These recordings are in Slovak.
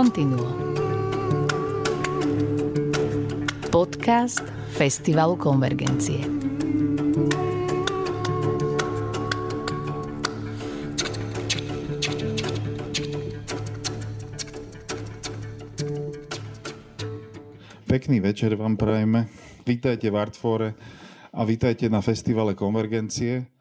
Continuo. Podcast Festivalu Konvergencie. Pekný večer vám prajeme. Vítajte v Artfore a vítajte na Festivale Konvergencie.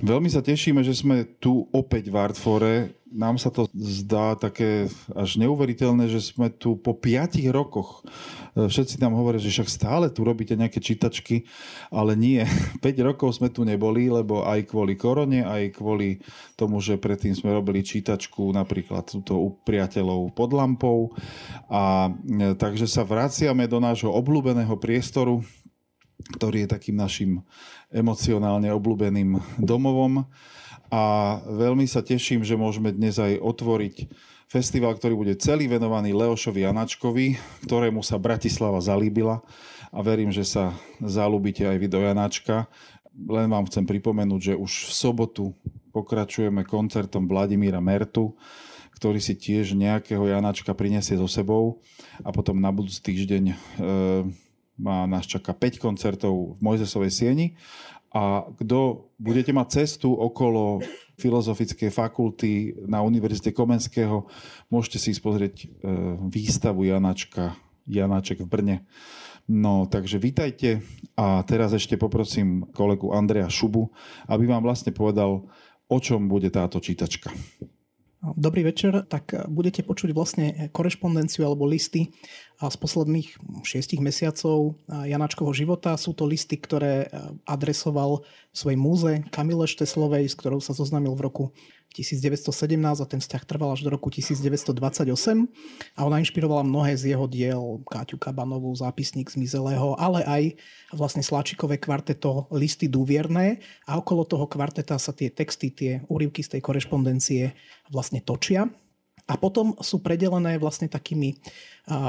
Veľmi sa tešíme, že sme tu opäť v Artfore. Nám sa to zdá také až neuveriteľné, že sme tu po piatich rokoch. Všetci nám hovoria, že však stále tu robíte nejaké čítačky, ale nie. 5 rokov sme tu neboli, lebo aj kvôli korone, aj kvôli tomu, že predtým sme robili čítačku napríklad túto u priateľov pod lampou. A e, takže sa vraciame do nášho obľúbeného priestoru, ktorý je takým našim emocionálne obľúbeným domovom. A veľmi sa teším, že môžeme dnes aj otvoriť festival, ktorý bude celý venovaný Leošovi Janačkovi, ktorému sa Bratislava zalíbila a verím, že sa zalúbite aj vy do Janáčka. Len vám chcem pripomenúť, že už v sobotu pokračujeme koncertom Vladimíra Mertu, ktorý si tiež nejakého Janáčka prinesie so sebou a potom na budúci týždeň e, má, nás čaká 5 koncertov v Mojzesovej sieni a kto budete mať cestu okolo Filozofickej fakulty na Univerzite Komenského, môžete si pozrieť e, výstavu Janačka, Janáček v Brne. No, takže vítajte a teraz ešte poprosím kolegu Andreja Šubu, aby vám vlastne povedal, o čom bude táto čítačka. Dobrý večer, tak budete počuť vlastne korešpondenciu alebo listy z posledných šiestich mesiacov Janáčkovho života. Sú to listy, ktoré adresoval svojej múze Kamile Šteslovej, s ktorou sa zoznámil v roku 1917 a ten vzťah trval až do roku 1928 a ona inšpirovala mnohé z jeho diel, Káťu Kabanovú, zápisník zmizelého, ale aj vlastne Sláčikové kvarteto Listy dúvierné a okolo toho kvarteta sa tie texty, tie úryvky z tej korešpondencie vlastne točia. A potom sú predelené vlastne takými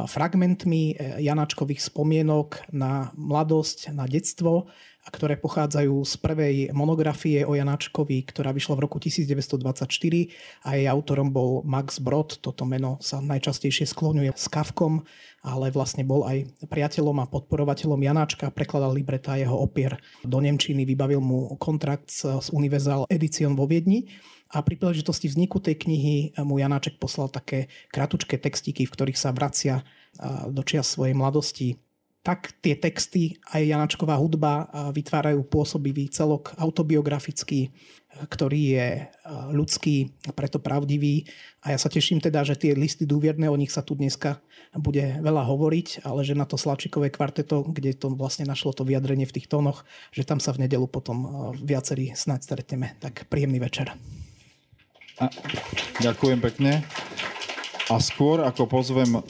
fragmentmi e, Janáčkových spomienok na mladosť, na detstvo, ktoré pochádzajú z prvej monografie o Janáčkovi, ktorá vyšla v roku 1924 a jej autorom bol Max Brod. Toto meno sa najčastejšie skloňuje s Kavkom, ale vlastne bol aj priateľom a podporovateľom Janáčka, prekladal libreta jeho opier do Nemčiny, vybavil mu kontrakt s Universal Edition vo Viedni a pri príležitosti vzniku tej knihy mu Janáček poslal také kratučké textíky, v ktorých sa vracia do čias svojej mladosti tak tie texty aj Janačková hudba vytvárajú pôsobivý celok autobiografický, ktorý je ľudský a preto pravdivý. A ja sa teším teda, že tie listy dôvierné, o nich sa tu dneska bude veľa hovoriť, ale že na to Slačikové kvarteto, kde to vlastne našlo to vyjadrenie v tých tónoch, že tam sa v nedelu potom viacerí snáď stretneme. Tak príjemný večer. A, ďakujem pekne. A skôr ako pozvem e,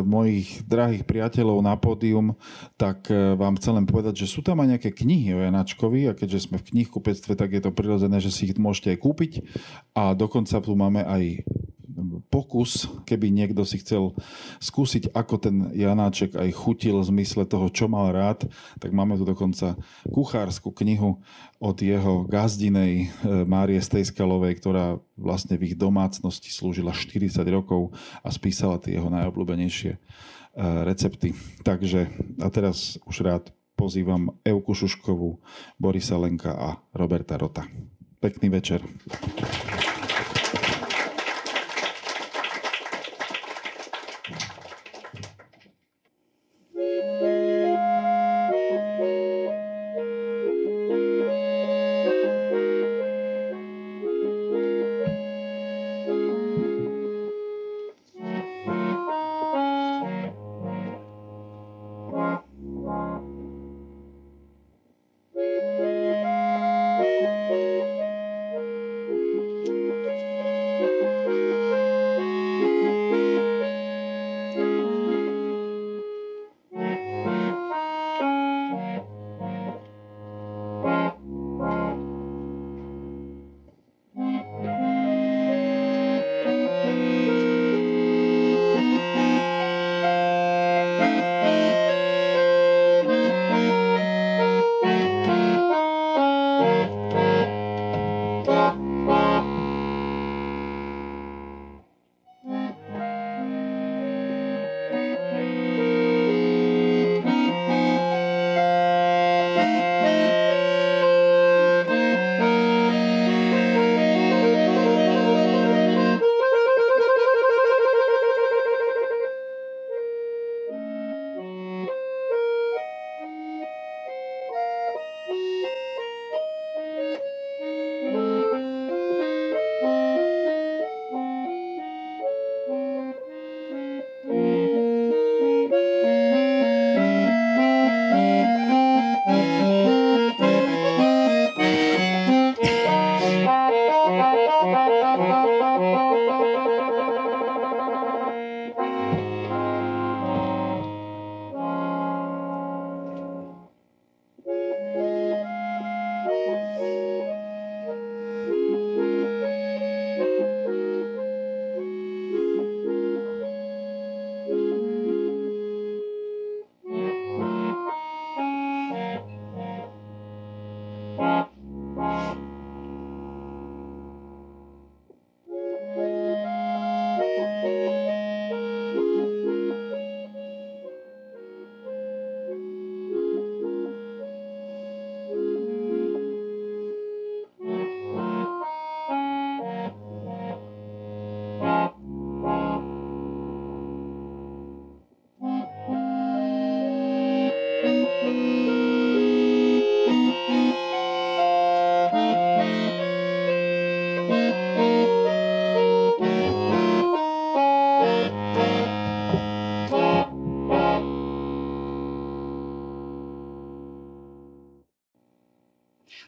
mojich drahých priateľov na pódium, tak e, vám chcem len povedať, že sú tam aj nejaké knihy o Janačkovi a keďže sme v knihkupectve, tak je to prirodzené, že si ich môžete aj kúpiť. A dokonca tu máme aj pokus, keby niekto si chcel skúsiť, ako ten Janáček aj chutil v zmysle toho, čo mal rád, tak máme tu dokonca kuchárskú knihu od jeho gazdinej e, Márie Stejskalovej, ktorá vlastne v ich domácnosti slúžila 40 rokov a spísala tie jeho najobľúbenejšie e, recepty. Takže a teraz už rád pozývam Euku Šuškovú, Borisa Lenka a Roberta Rota. Pekný večer.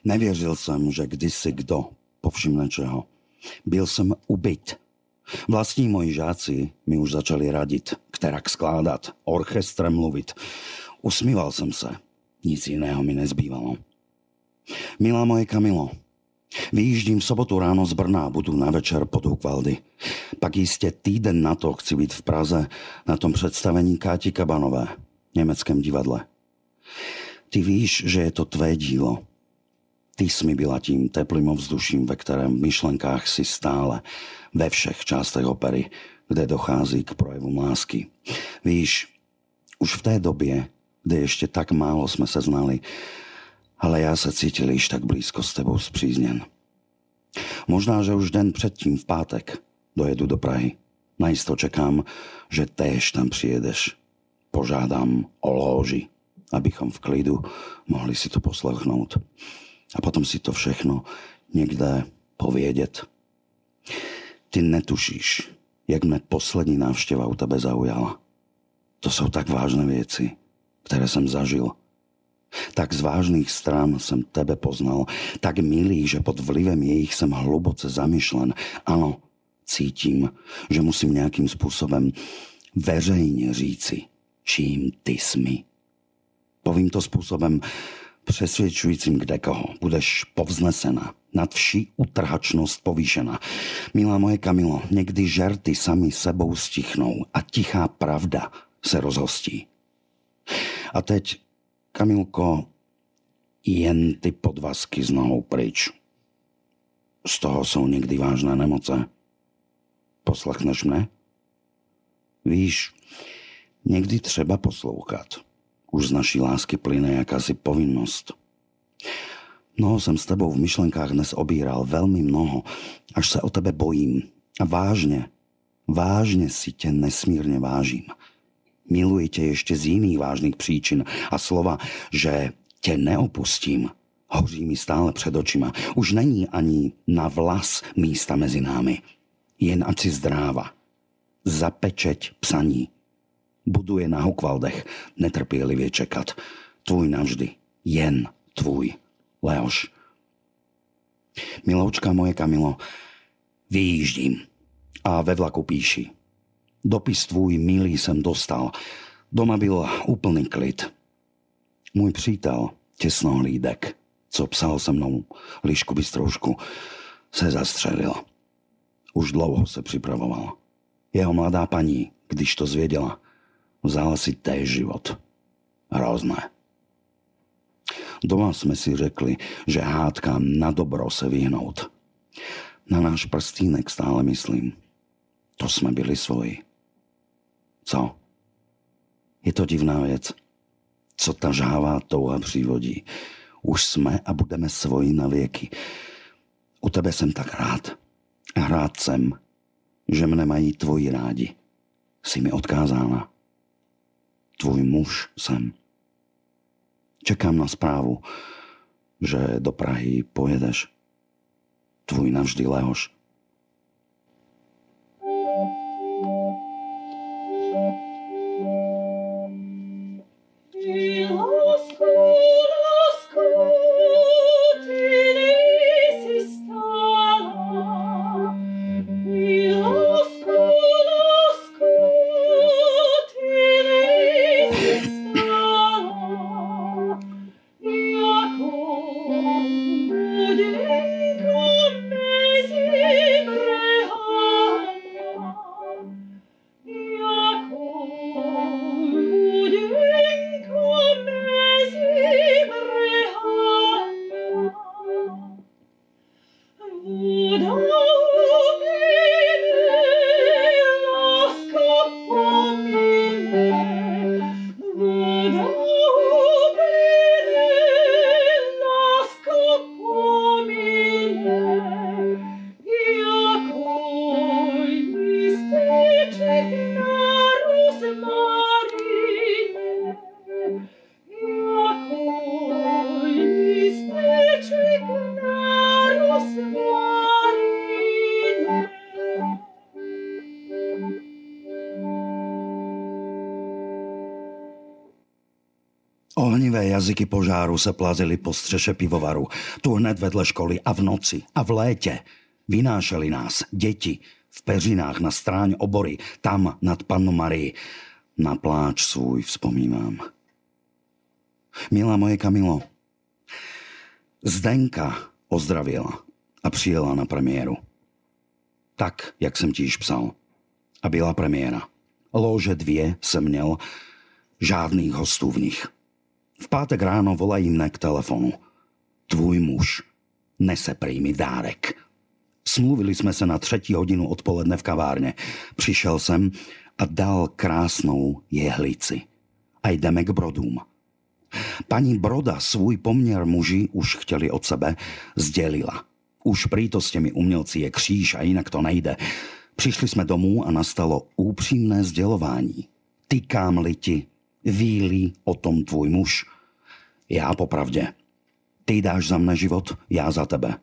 Nevěřil jsem, že kdysi kdo povšimne čeho. Byl jsem ubyt. Vlastní moji žáci mi už začali radit, kterak skládat, orchestrem mluvit. Usmíval jsem se. Nic jiného mi nezbývalo. Milá moje Kamilo, Vyjíždím v sobotu ráno z Brna a budu na večer pod Hukvaldy. Pak jistě týden na to chci být v Praze na tom představení Káti Kabanové v německém divadle. Ty víš, že je to tvé dílo. Ty jsi mi byla tím teplým ovzduším, ve kterém v myšlenkách si stále, ve všech částech opery, kde dochází k projevům lásky. Víš, už v té době, kde ještě tak málo jsme se znali, ale já se cítil již tak blízko s tebou zpřízněn. Možná, že už den předtím v pátek dojedu do Prahy. Najisto čekám, že též tam přijedeš. Požádám o lóži, abychom v klidu mohli si to poslechnout. A potom si to všechno někde povědět. Ty netušíš, jak mne poslední návštěva u tebe zaujala. To jsou tak vážné věci, které jsem zažil – tak z vážnych stran som tebe poznal, tak milý, že pod vlivem jejich som hluboce zamýšľan. Áno, cítim, že musím nejakým spôsobom veřejne říci, čím ty smi. Povím to spôsobom přesvědčujícím kde koho. Budeš povznesená, nad vší utrhačnosť povýšená. Milá moje Kamilo, někdy žerty sami sebou stichnou a tichá pravda se rozhostí. A teď Kamilko, jen ty podvazky z nohou pryč. Z toho jsou někdy vážné nemoce. Poslechneš mne? Víš, někdy třeba poslouchat. Už z naší lásky plyne jakási povinnost. Mnoho jsem s tebou v myšlenkách dnes obíral, velmi mnoho, až se o tebe bojím. A vážně, vážně si tě nesmírně vážím milujete ešte z iných vážnych príčin a slova, že te neopustím, hoří mi stále před očima. Už není ani na vlas místa mezi námi. Jen ať si zdráva. Zapečeť psaní. Buduje na Hukvaldech netrpělivě čekat. Tvůj navždy. Jen tvůj. Leoš. Miloučka moje Kamilo, vyjíždím a ve vlaku píši. Dopis tvůj milý jsem dostal. Doma byl úplný klid. Můj přítel, těsnohlídek, co psal se mnou lišku bystroušku, se zastřelil. Už dlouho se připravoval. Jeho mladá paní, když to zvěděla, vzala si též život. Hrozné. Doma jsme si řekli, že hádkám na dobro se vyhnout. Na náš prstínek stále myslím. To jsme byli svoji. Co? Je to divná věc. Co ta žává touha přivodí. Už jsme a budeme svoji na věky. U tebe jsem tak rád. A rád jsem, že mne mají tvoji rádi. Jsi mi odkázána. Tvůj muž jsem. Čekám na správu, že do Prahy pojedeš. Tvůj navždy Lehoš. Jazyky požáru se plazili po střeše pivovaru, tu hned vedle školy a v noci a v létě. Vynášeli nás, děti, v peřinách na stráň obory, tam nad pannu Marii. Na pláč svůj vzpomínám. Milá moje Kamilo, Zdenka ozdravila a přijela na premiéru. Tak, jak jsem ti již psal. A byla premiéra. Lože dvě jsem měl, žádných hostů v nich. V pátek ráno volají mne k telefonu. Tvůj muž nese prý dárek. Smluvili jsme se na třetí hodinu odpoledne v kavárně. Přišel jsem a dal krásnou jehlici. A jdeme k brodům. Paní Broda svůj poměr muži už chtěli od sebe sdělila. Už prýto s těmi umělci je kříž a jinak to nejde. Přišli jsme domů a nastalo úpřímné sdělování. Tykám-li ti, víli o tom tvůj muž. Já popravdě. Ty dáš za mne život, já za tebe.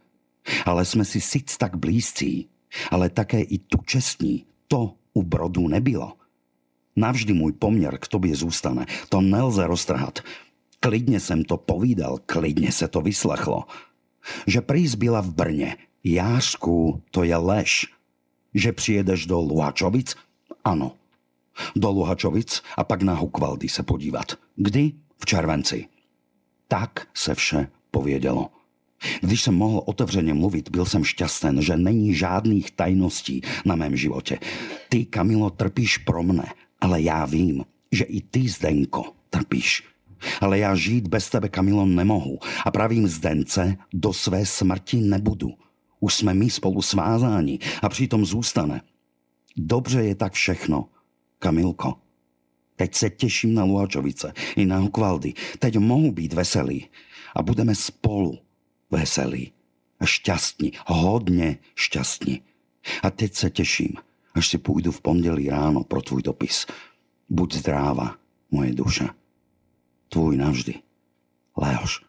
Ale jsme si sic tak blízcí, ale také i tu čestní. To u brodu nebylo. Navždy můj poměr k tobě zůstane. To nelze roztrhat. Klidně jsem to povídal, klidně se to vyslechlo. Že prís byla v Brně. Jářku, to je lež. Že přijedeš do Luhačovic? Ano. Do Luhačovic a pak na Hukvaldy se podívat. Kdy? V červenci. Tak se vše povědělo. Když jsem mohl otevřeně mluvit, byl jsem šťasten, že není žádných tajností na mém životě. Ty, Kamilo, trpíš pro mne, ale já vím, že i ty, Zdenko, trpíš. Ale já žít bez tebe, Kamilo, nemohu. A pravím Zdence, do své smrti nebudu. Už jsme my spolu svázáni a přitom zůstane. Dobře je tak všechno, Kamilko. Teď se těším na Luhačovice i na Hukvaldy. Teď mohu být veselý a budeme spolu veselí a šťastní, hodně šťastní. A teď se těším, až si půjdu v pondělí ráno pro tvůj dopis. Buď zdráva, moje duše. Tvůj navždy. Leoš.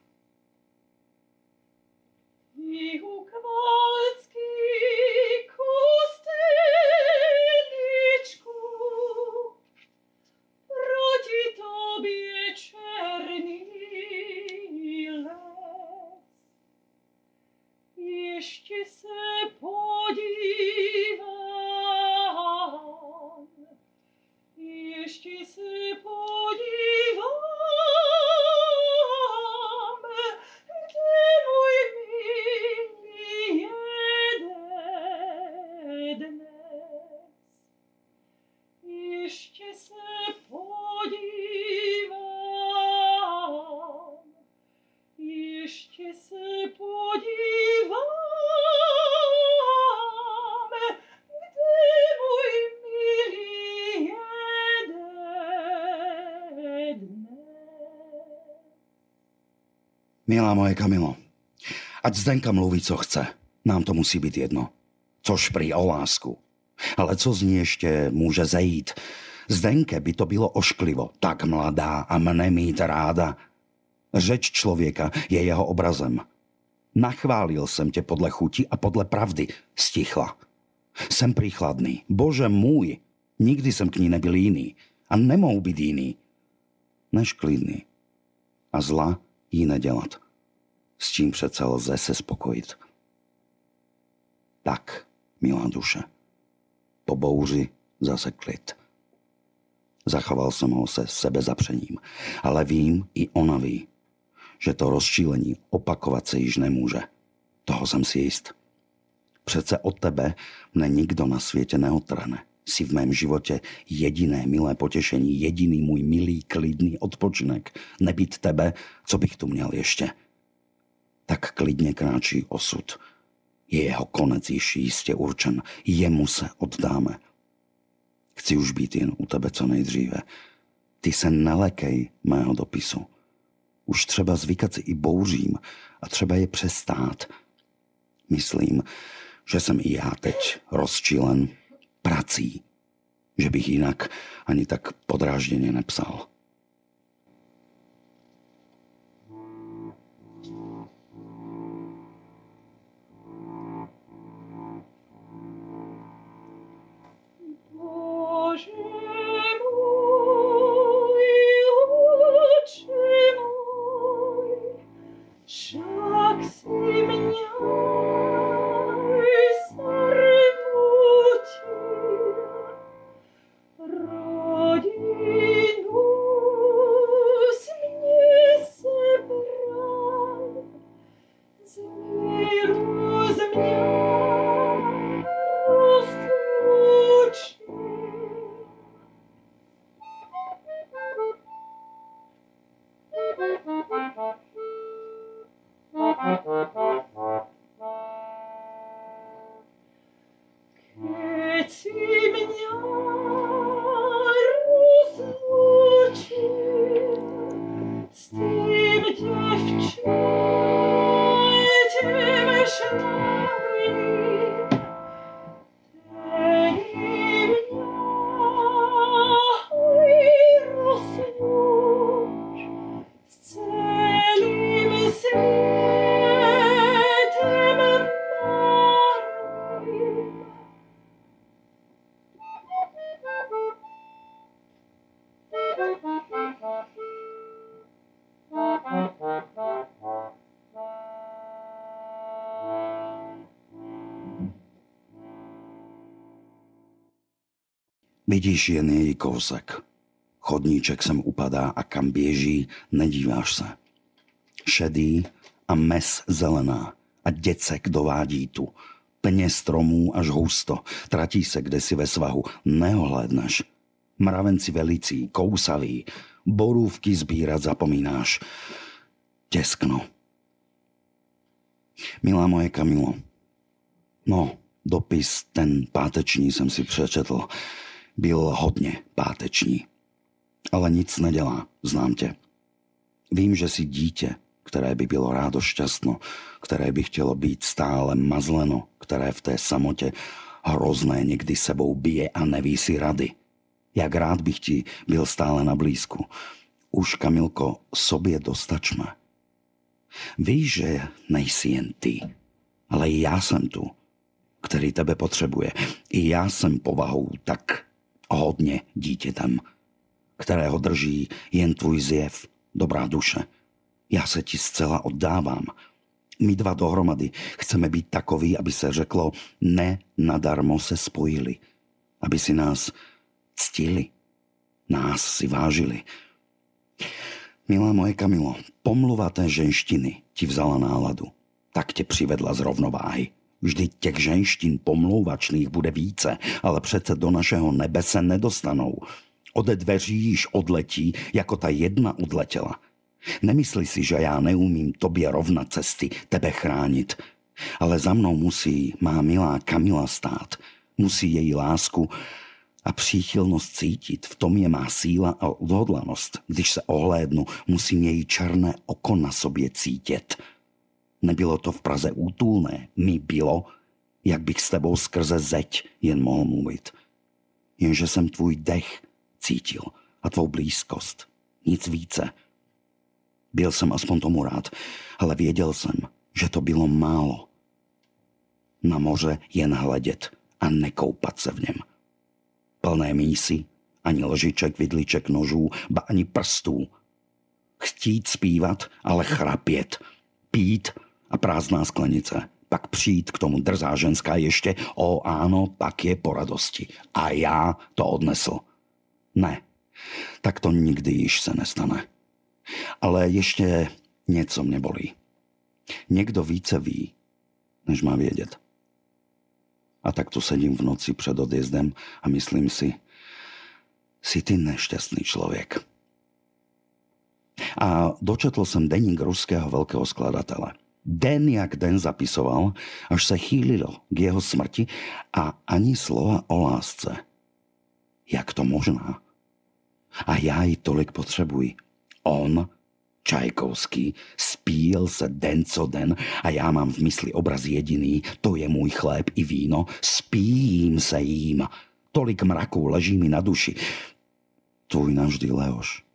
Milá moje Kamilo, ať Zdenka mluví, co chce. Nám to musí být jedno. Což prý o lásku. Ale co z ní ještě může zejít? Zdenke by to bylo ošklivo, tak mladá a mne mít ráda. Řeč člověka je jeho obrazem. Nachválil jsem tě podle chuti a podle pravdy. Stichla. Jsem príchladný. Bože můj, nikdy jsem k ní nebyl jiný. A nemohu být jiný. Než klidný. A zla jí nedělat. S čím přece lze se spokojit. Tak, milá duše. Po bouři zase klid. Zachoval jsem ho se sebezapřením, ale vím, i ona ví, že to rozčílení opakovat se již nemůže. Toho jsem si jist. Přece od tebe mne nikdo na světě neotrhne. Si v mém životě jediné milé potěšení, jediný můj milý, klidný odpočinek. Nebýt tebe, co bych tu měl ještě. Tak klidně kráčí osud. Je jeho konec již jistě určen. Jemu se oddáme. Chci už být jen u tebe co nejdříve. Ty se nelekej mého dopisu. Už třeba zvykat si i bouřím a třeba je přestát. Myslím, že jsem i já teď rozčilen prací. Že bych jinak ani tak podrážděně nepsal. Vidíš jen její kousek. Chodníček sem upadá a kam běží, nedíváš se. Šedý a mes zelená a děcek dovádí tu. Plně stromů až husto, tratí se kdesi ve svahu, neohlédneš. Mravenci velicí, kousaví, borůvky sbírat zapomínáš. Těskno. Milá moje Kamilo, no, dopis ten páteční jsem si přečetl. Byl hodně páteční. Ale nic nedělá, znám tě. Vím, že si dítě, které by bylo rádo šťastno, které by chtělo být stále mazleno, které v té samotě hrozné někdy sebou bije a neví si rady. Jak rád bych ti byl stále na blízku. Už, Kamilko, sobě dostačme. Víš, že nejsi jen ty, ale i já jsem tu, který tebe potřebuje. I já jsem povahou tak hodně dítětem, kterého drží jen tvůj zjev, dobrá duše. Já se ti zcela oddávám. My dva dohromady chceme být takový, aby se řeklo, ne nadarmo se spojili. Aby si nás ctili, nás si vážili. Milá moje Kamilo, pomluva té ženštiny ti vzala náladu. Tak tě přivedla z rovnováhy. Vždyť těch ženštin pomlouvačných bude více, ale přece do našeho nebe se nedostanou. Ode dveří již odletí, jako ta jedna odletěla. Nemysli si, že já neumím tobě rovnat cesty, tebe chránit. Ale za mnou musí má milá Kamila stát. Musí její lásku a příchylnost cítit. V tom je má síla a odhodlanost. Když se ohlédnu, musím její černé oko na sobě cítit. Nebylo to v Praze útulné, mi bylo, jak bych s tebou skrze zeď jen mohl mluvit. Jenže jsem tvůj dech cítil a tvou blízkost. Nic více. Byl jsem aspoň tomu rád, ale věděl jsem, že to bylo málo. Na moře jen hledět a nekoupat se v něm. Plné mísy, ani lžiček, vidliček, nožů, ba ani prstů. Chtít zpívat, ale chrapět. Pít a prázdná sklenice. Pak přijít k tomu drzá ženská ještě, o áno, tak je po radosti. A já to odnesl. Ne, tak to nikdy již se nestane. Ale ještě něco mě bolí. Někdo více ví, než má vědět. A tak tu sedím v noci před odjezdem a myslím si, si ty nešťastný člověk. A dočetl jsem deník ruského velkého skladatele. Den jak den zapisoval, až se chýlilo k jeho smrti a ani slova o lásce. Jak to možná? A já ji tolik potřebuji. On, Čajkovský, spíl se den co den a já mám v mysli obraz jediný, to je můj chléb i víno, spím se jím. Tolik mraků leží mi na duši. Tvůj navždy Leoš.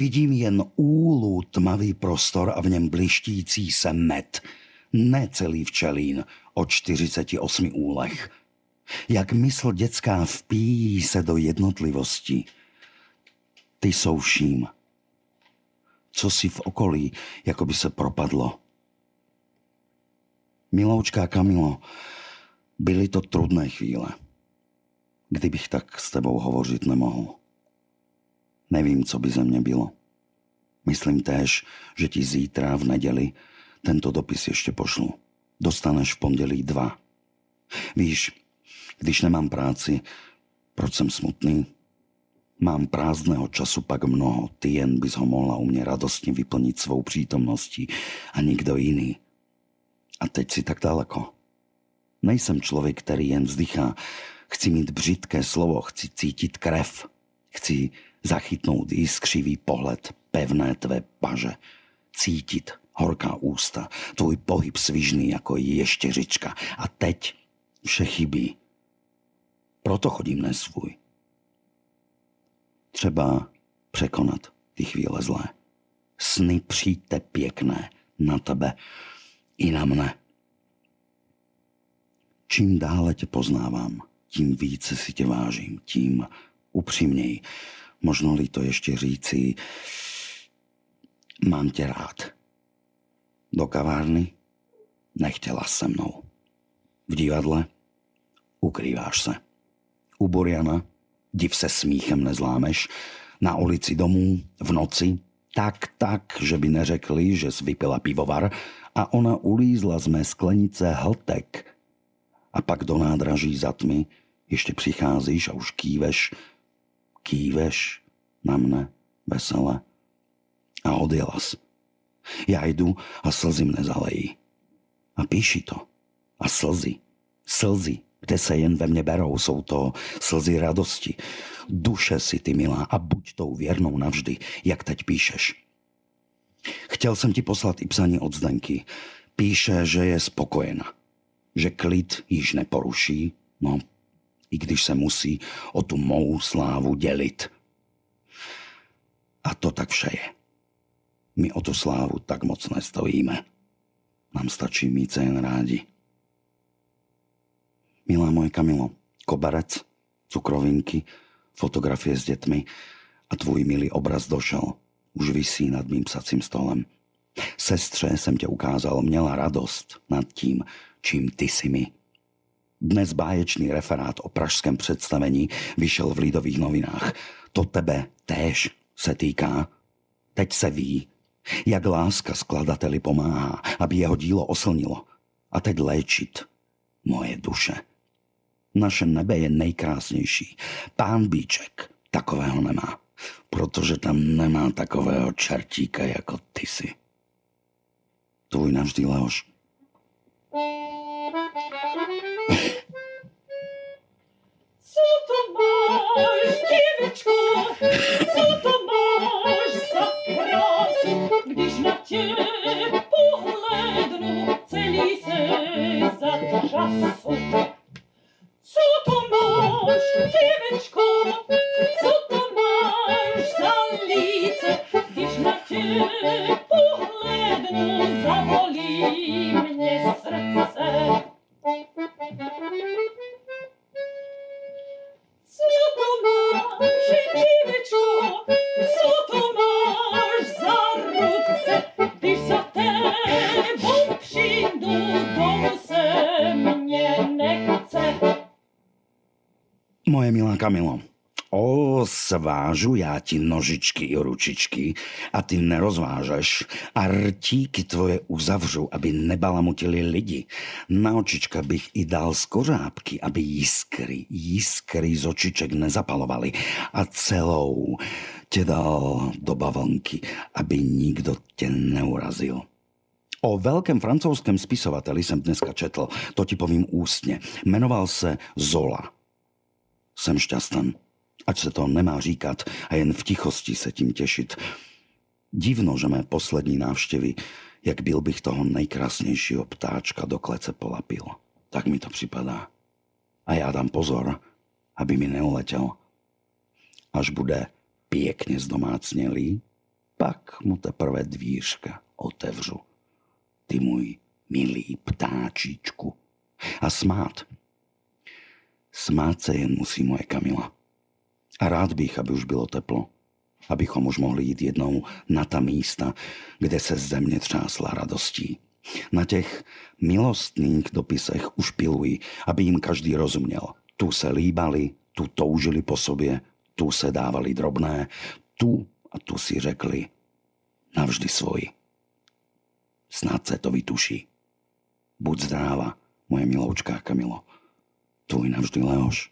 Vidím jen úlu tmavý prostor a v něm blištící se med. Ne celý včelín o 48 úlech. Jak mysl dětská vpíjí se do jednotlivosti. Ty jsou vším. Co si v okolí, jako by se propadlo. Miloučká Kamilo, byly to trudné chvíle. Kdybych tak s tebou hovořit nemohl. Nevím, co by ze mě bylo. Myslím též, že ti zítra v neděli tento dopis ještě pošlu. Dostaneš v pondělí dva. Víš, když nemám práci, proč jsem smutný? Mám prázdného času pak mnoho, ty jen bys ho mohla u mě radostně vyplnit svou přítomností a nikdo jiný. A teď si tak daleko. Nejsem člověk, který jen vzdychá. Chci mít břitké slovo, chci cítit krev. Chci zachytnout jiskřivý pohled, pevné tvé paže. Cítit horká ústa, tvůj pohyb svižný jako ještěřička. A teď vše chybí. Proto chodím nesvůj. Třeba překonat ty chvíle zlé. Sny přijďte pěkné na tebe i na mne. Čím dále tě poznávám, tím více si tě vážím, tím upřímněji. Možno-li to ještě říci, mám tě rád. Do kavárny nechtěla se mnou. V divadle ukrýváš se. U Boriana div se smíchem nezlámeš. Na ulici domů v noci tak, tak, že by neřekli, že jsi vypila pivovar a ona ulízla z mé sklenice hltek. A pak do nádraží za tmy ještě přicházíš a už kýveš, kýveš na mne vesele. A odjela. Já jdu a slzy mne zalejí. A píši to. A slzy. Slzy, kde se jen ve mně berou, jsou to slzy radosti. Duše si ty milá a buď tou věrnou navždy, jak teď píšeš. Chtěl jsem ti poslat i psaní od Zdenky. Píše, že je spokojena. Že klid již neporuší, no, i když se musí o tu mou slávu dělit. A to tak vše je. My o tu slávu tak moc nestojíme. Nám stačí mít se jen rádi. Milá moje Kamilo, koberec, cukrovinky, fotografie s dětmi a tvůj milý obraz došel. Už visí nad mým psacím stolem. Sestře jsem tě ukázal, měla radost nad tím, čím ty si mi. Dnes báječný referát o pražském představení vyšel v Lidových novinách. To tebe též se týká. Teď se ví, jak láska skladateli pomáhá, aby jeho dílo oslnilo. A teď léčit moje duše. Naše nebe je nejkrásnější. Pán Bíček takového nemá, protože tam nemá takového čertíka jako ty si. Tvůj navždy Leoš. Děvečko, co to máš za krásu, když na tě pohlednu, celý se zatrasu. Co to máš, děvečko, co to máš za líce, když na tě o, svážu já ti nožičky i ručičky a ty nerozvážeš a rtíky tvoje uzavřu, aby nebalamutili lidi. Na očička bych i dal z kořápky, aby jiskry, jiskry z očiček nezapalovali a celou tě dal do bavlnky, aby nikdo tě neurazil. O velkém francouzském spisovateli jsem dneska četl, to ti povím ústně. Jmenoval se Zola. Jsem šťastný. Ať se to nemá říkat a jen v tichosti se tím těšit. Divno, že mé poslední návštěvy, jak byl bych toho nejkrásnějšího ptáčka do klece polapil. Tak mi to připadá. A já dám pozor, aby mi neuletěl. Až bude pěkně zdomácnělý, pak mu teprve dvířka otevřu. Ty můj milý ptáčičku. A smát. Smát se jen musí moje Kamila. A rád bych, aby už bylo teplo. Abychom už mohli jít jednou na ta místa, kde se země třásla radostí. Na těch milostných dopisech už piluji, aby jim každý rozuměl. Tu se líbali, tu toužili po sobě, tu se dávali drobné, tu a tu si řekli navždy svoj. Snad se to vytuší. Buď zdráva, moje miloučká Kamilo. Tvoj navždy Leoš.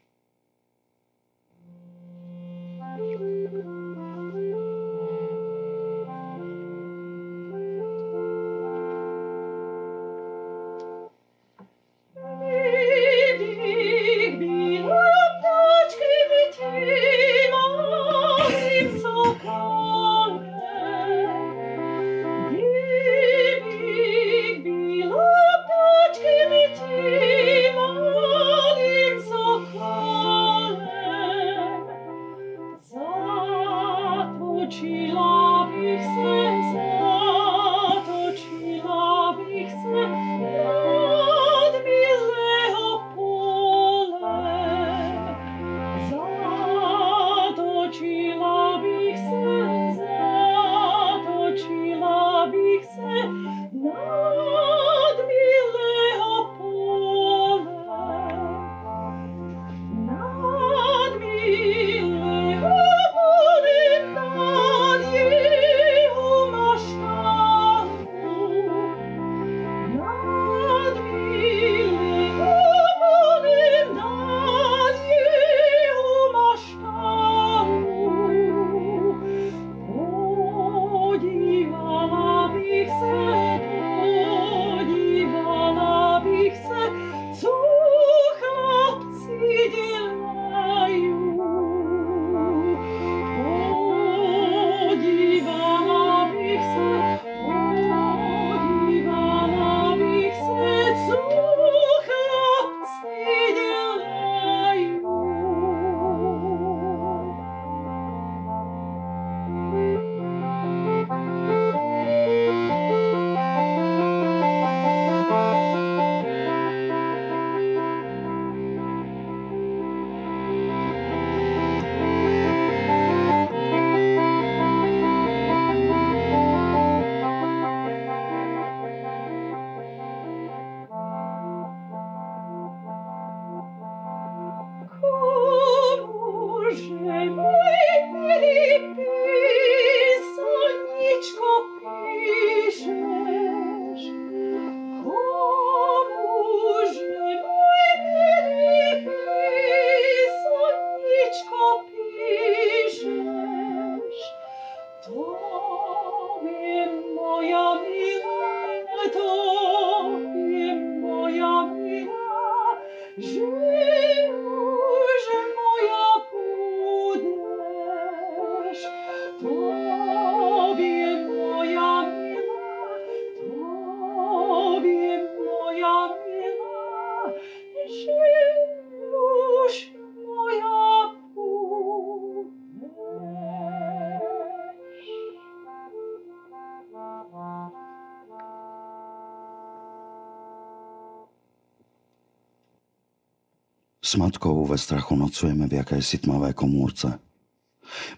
S matkou ve strachu nocujeme v jakési tmavé komůrce.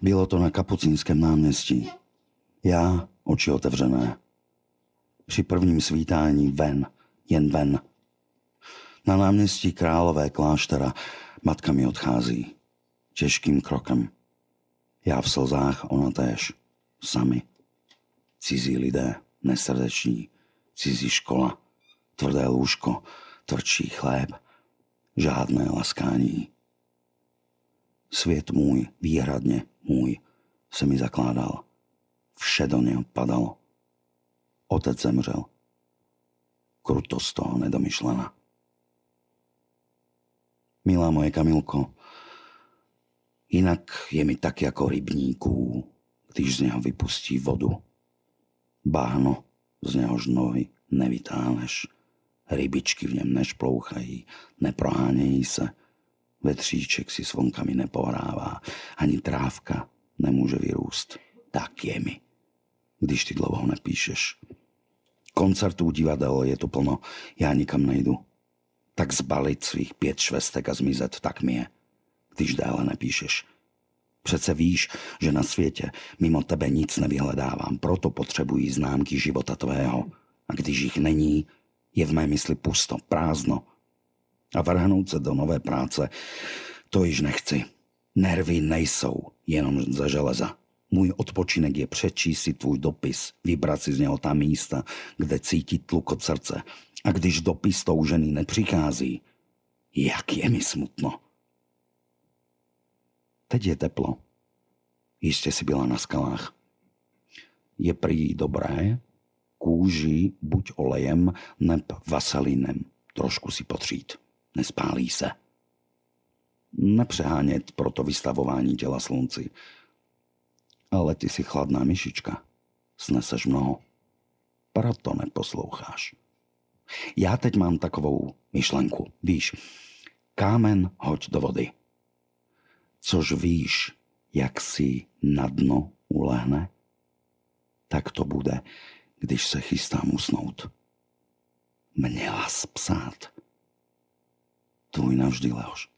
Bylo to na Kapucínském náměstí. Já, oči otevřené. Při prvním svítání ven, jen ven. Na náměstí Králové kláštera matka mi odchází. Těžkým krokem. Já v slzách, ona též. Sami. Cizí lidé, nesrdeční. Cizí škola. Tvrdé lůžko, tvrdší chléb. Žádné laskání. Svět můj, výhradně můj, se mi zakládal. Vše do padalo. Otec zemřel. Krutost toho nedomyšlená. Milá moje Kamilko, Inak je mi tak ako rybníků, když z něho vypustí vodu. Báhno, z něhož nohy nevytáhneš. Rybičky v něm nešplouchají, neprohánějí se. Vetříček si s vonkami nepohrává, ani trávka nemůže vyrůst. Tak je mi, když ty dlouho nepíšeš. Koncertů, divadel je tu plno, já nikam nejdu. Tak zbalit svých pět švestek a zmizet, tak mi je, když déle nepíšeš. Přece víš, že na světě mimo tebe nic nevyhledávám, proto potřebují známky života tvého. A když jich není, je v mé mysli pusto, prázdno. A vrhnout se do nové práce, to již nechci. Nervy nejsou jenom ze železa. Můj odpočinek je přečíst si tvůj dopis, vybrat si z něho ta místa, kde cítí tlukot srdce. A když dopis toužený nepřichází, jak je mi smutno. Teď je teplo. Jistě si byla na skalách. Je prý dobré kůži buď olejem, neb vaselinem. Trošku si potřít. Nespálí se. Nepřehánět proto vystavování těla slunci. Ale ty si chladná myšička. Sneseš mnoho. Proto neposloucháš. Já teď mám takovou myšlenku. Víš, kámen hoď do vody. Což víš, jak si na dno ulehne? Tak to bude, když se chystám usnout. Měla spsát. Tvůj navždy Leoš.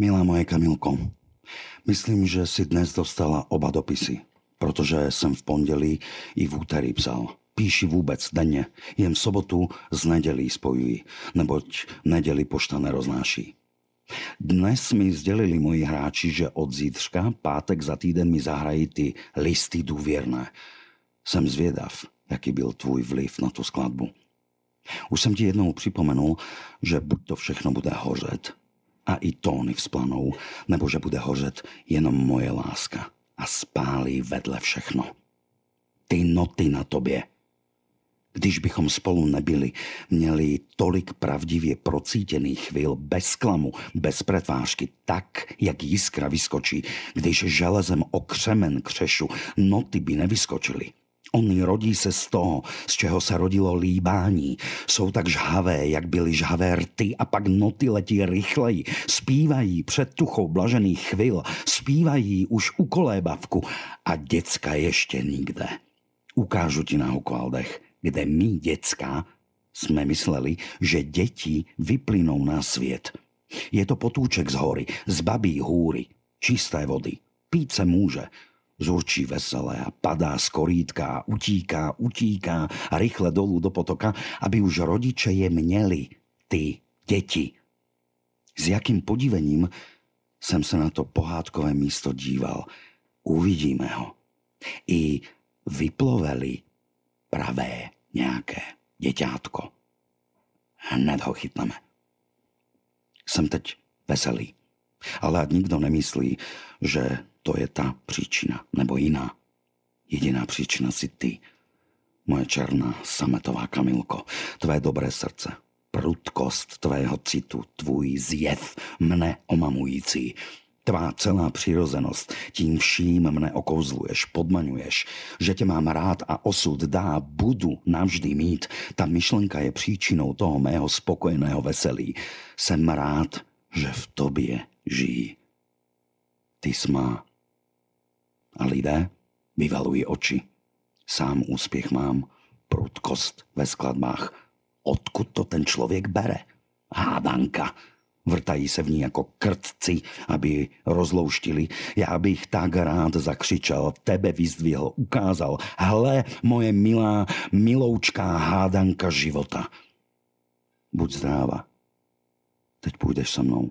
Milá moje Kamilko, myslím, že si dnes dostala oba dopisy, protože jsem v pondělí i v úterý psal. Píši vůbec denně, jen sobotu s nedělí spojuji, neboť neděli pošta neroznáší. Dnes mi sdělili moji hráči, že od zítřka, pátek za týden mi zahrají ty listy důvěrné. Jsem zvědav, jaký byl tvůj vliv na tu skladbu. Už jsem ti jednou připomenul, že buď to všechno bude hořet, a i tóny vzplanou, nebo že bude hořet jenom moje láska a spálí vedle všechno. Ty noty na tobě. Když bychom spolu nebyli, měli tolik pravdivě procítěných chvil, bez klamu, bez pretvářky, tak, jak jiskra vyskočí, když železem o křemen křešu, noty by nevyskočily. Oni rodí se z toho, z čeho se rodilo líbání. Jsou tak žhavé, jak byly žhavé rty a pak noty letí rychleji. Zpívají před tuchou blažených chvil, zpívají už u kolébavku a děcka ještě nikde. Ukážu ti na Hokvaldech, kde my, děcka, jsme mysleli, že děti vyplynou na svět. Je to potůček z hory, z babí hůry, čisté vody. Pít se Zurčí veselé a padá z korítka, utíká, utíká a rychle dolů do potoka, aby už rodiče je měli, ty děti. S jakým podivením jsem se na to pohádkové místo díval. Uvidíme ho. I vyploveli pravé nějaké děťátko. Hned ho chytneme. Jsem teď veselý. Ale ať nikdo nemyslí, že to je ta příčina, nebo jiná. Jediná příčina si ty, moje černá sametová Kamilko, tvé dobré srdce, prudkost tvého citu, tvůj zjev mne omamující, Tvá celá přirozenost, tím vším mne okouzluješ, podmaňuješ, že tě mám rád a osud dá, budu navždy mít. Ta myšlenka je příčinou toho mého spokojeného veselí. Jsem rád, že v tobě žijí. Ty smá. A lidé vyvalují oči. Sám úspěch mám, prudkost ve skladbách. Odkud to ten člověk bere? Hádanka, Vrtají se v ní jako krtci, aby rozlouštili. Já bych tak rád zakřičel, tebe vyzdvihl, ukázal. Hle, moje milá, miloučká hádanka života. Buď zdráva. Teď půjdeš se mnou,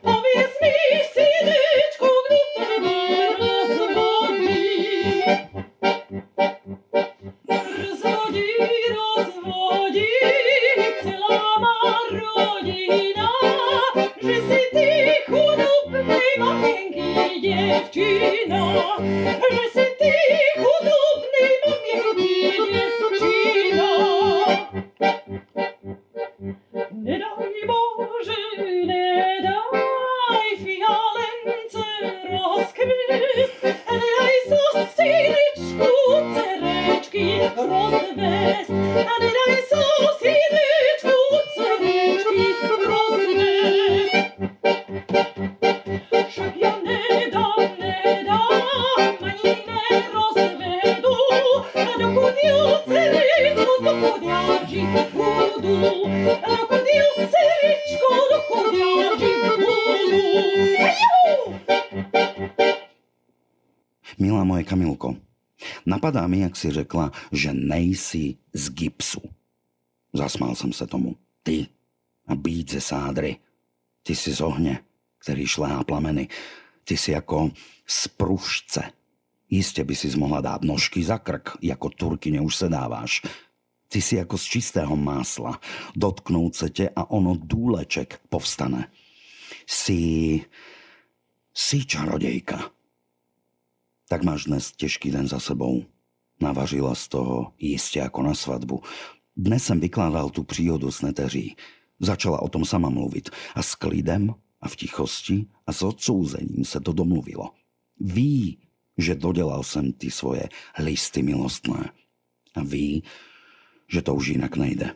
Milá moje Kamilko, napadá mi, jak si řekla, že nejsi z gipsu. Zasmál jsem se tomu. Ty a být ze sádry. Ty jsi z ohně, který šlehá plameny. Ty jsi jako z pružce. Jistě by si mohla dát nožky za krk, jako turkyně už se dáváš. Ty jsi jako z čistého másla. Dotknout se tě a ono důleček povstane. Jsi... Jsi čarodějka. Tak máš dnes těžký den za sebou. Navařila z toho jistě jako na svatbu. Dnes jsem vykládal tu příhodu s neteří. Začala o tom sama mluvit a s klidem a v tichosti a s odsouzením se to domluvilo. Ví, že dodělal jsem ty svoje listy milostné. A ví, že to už jinak nejde.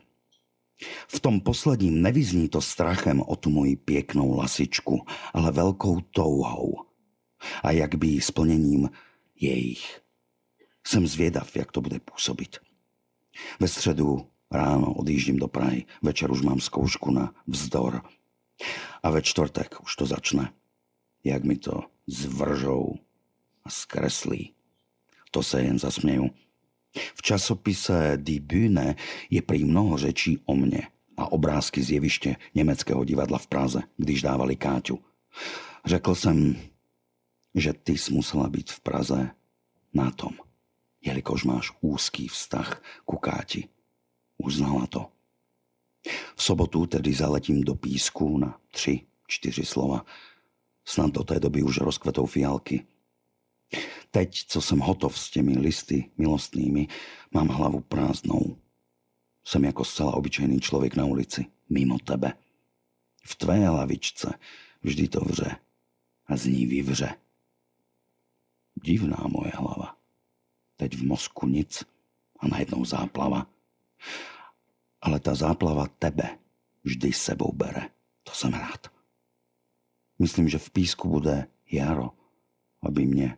V tom posledním nevyzní to strachem o tu moji pěknou lasičku, ale velkou touhou. A jak by splněním jejich. Jsem zvědav, jak to bude působit. Ve středu ráno odjíždím do Prahy, večer už mám zkoušku na vzdor. A ve čtvrtek už to začne. Jak mi to zvržou a zkreslí. To se jen zasměju. V časopise Die Bühne je prý mnoho řečí o mně a obrázky z jeviště německého divadla v Praze, když dávali Káťu. Řekl jsem, že ty jsi musela být v Praze na tom, jelikož máš úzký vztah ku Káti. Uznala to. V sobotu tedy zaletím do písku na tři, čtyři slova. Snad do té doby už rozkvetou fialky. Teď, co jsem hotov s těmi listy milostnými, mám hlavu prázdnou. Jsem jako zcela obyčejný člověk na ulici, mimo tebe. V tvé hlavičce vždy to vře a z ní vyvře. Divná moje hlava. Teď v mozku nic a najednou záplava. Ale ta záplava tebe vždy sebou bere. To jsem rád. Myslím, že v písku bude jaro, aby mě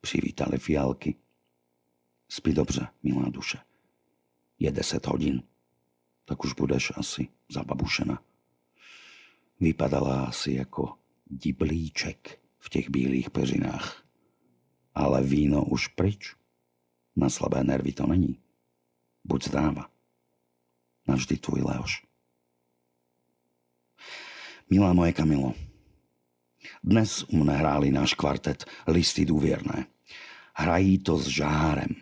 přivítali fialky. Spí dobře, milá duše. Je deset hodin. tak už budeš asi zababušená. Vypadala asi ako diblíček v tých bílých peřinách. Ale víno už pryč. Na slabé nervy to není. Buď zdáva. Navždy tvůj Leoš. Milá moje Kamilo, dnes u mne hráli náš kvartet Listy důvěrné. Hrají to s žárem,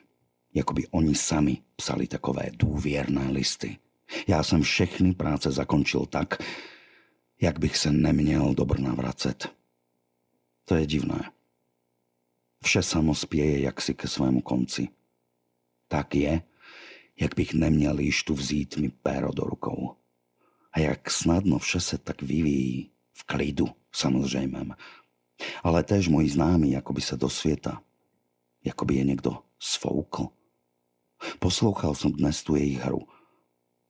jako by oni sami psali takové důvěrné listy. Já jsem všechny práce zakončil tak, jak bych se neměl do Brna vracet. To je divné. Vše samo spěje jaksi ke svému konci. Tak je, jak bych neměl již tu vzít mi péro do rukou. A jak snadno vše se tak vyvíjí v klidu, samozřejmém. Ale též moji známí, jako by se do světa, jako by je někdo svoukl. Poslouchal jsem dnes tu jejich hru.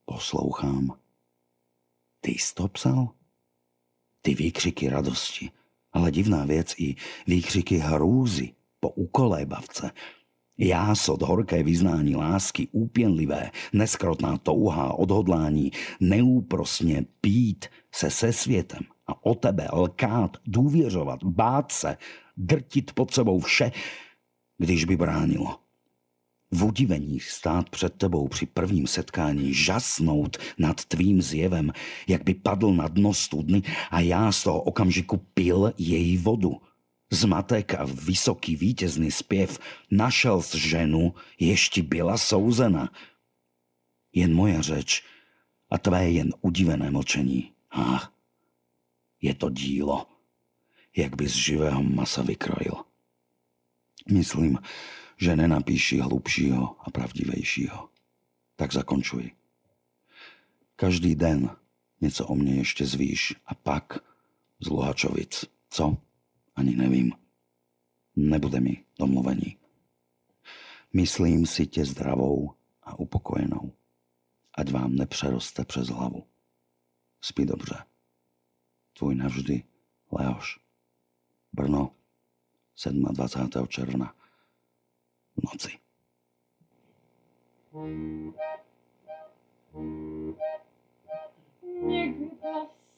Poslouchám. Ty to psal? Ty výkřiky radosti, ale divná věc i výkřiky hrůzy po ukolébavce. Jásot, horké vyznání lásky, úpěnlivé, neskrotná touha, odhodlání, neúprosně pít se se světem a o tebe lkát, důvěřovat, bát se, drtit pod sebou vše, když by bránilo v udivení stát před tebou při prvním setkání, žasnout nad tvým zjevem, jak by padl na dno studny a já z toho okamžiku pil její vodu. Zmatek a vysoký vítězný zpěv našel z ženu, ještě byla souzena. Jen moje řeč a tvé jen udivené mlčení. Ach, je to dílo, jak by z živého masa vykrojil. Myslím, že nenapíši hlubšího a pravdivejšího. Tak zakončuj. Každý den něco o mně ještě zvíš a pak z Luhačovic. Co? Ani nevím. Nebude mi domluvení. Myslím si tě zdravou a upokojenou. Ať vám nepřeroste přes hlavu. Spí dobře. Tvůj navždy Leoš. Brno, 27. června noci. Se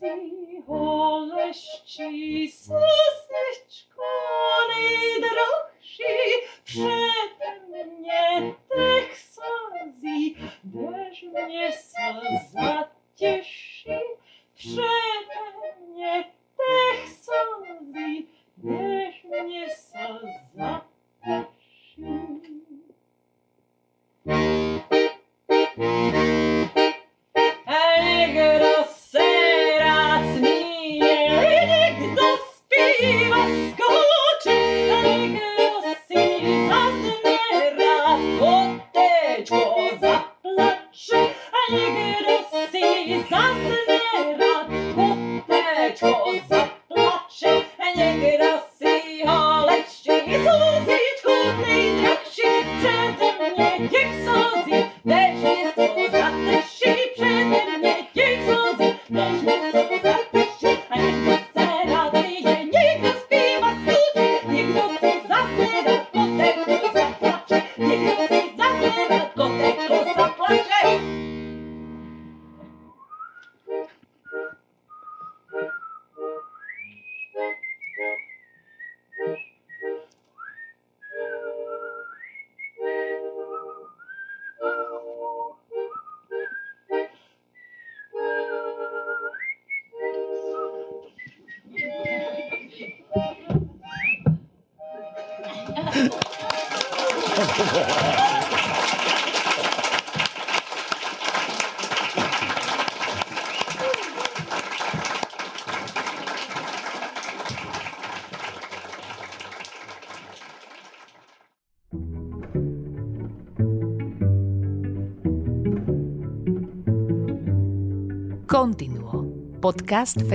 si ho leščí slzečko nejdrožší přede mě těch slzí, kdež mě slza těší přede mě těch slzí, kdež mě slza těší. A si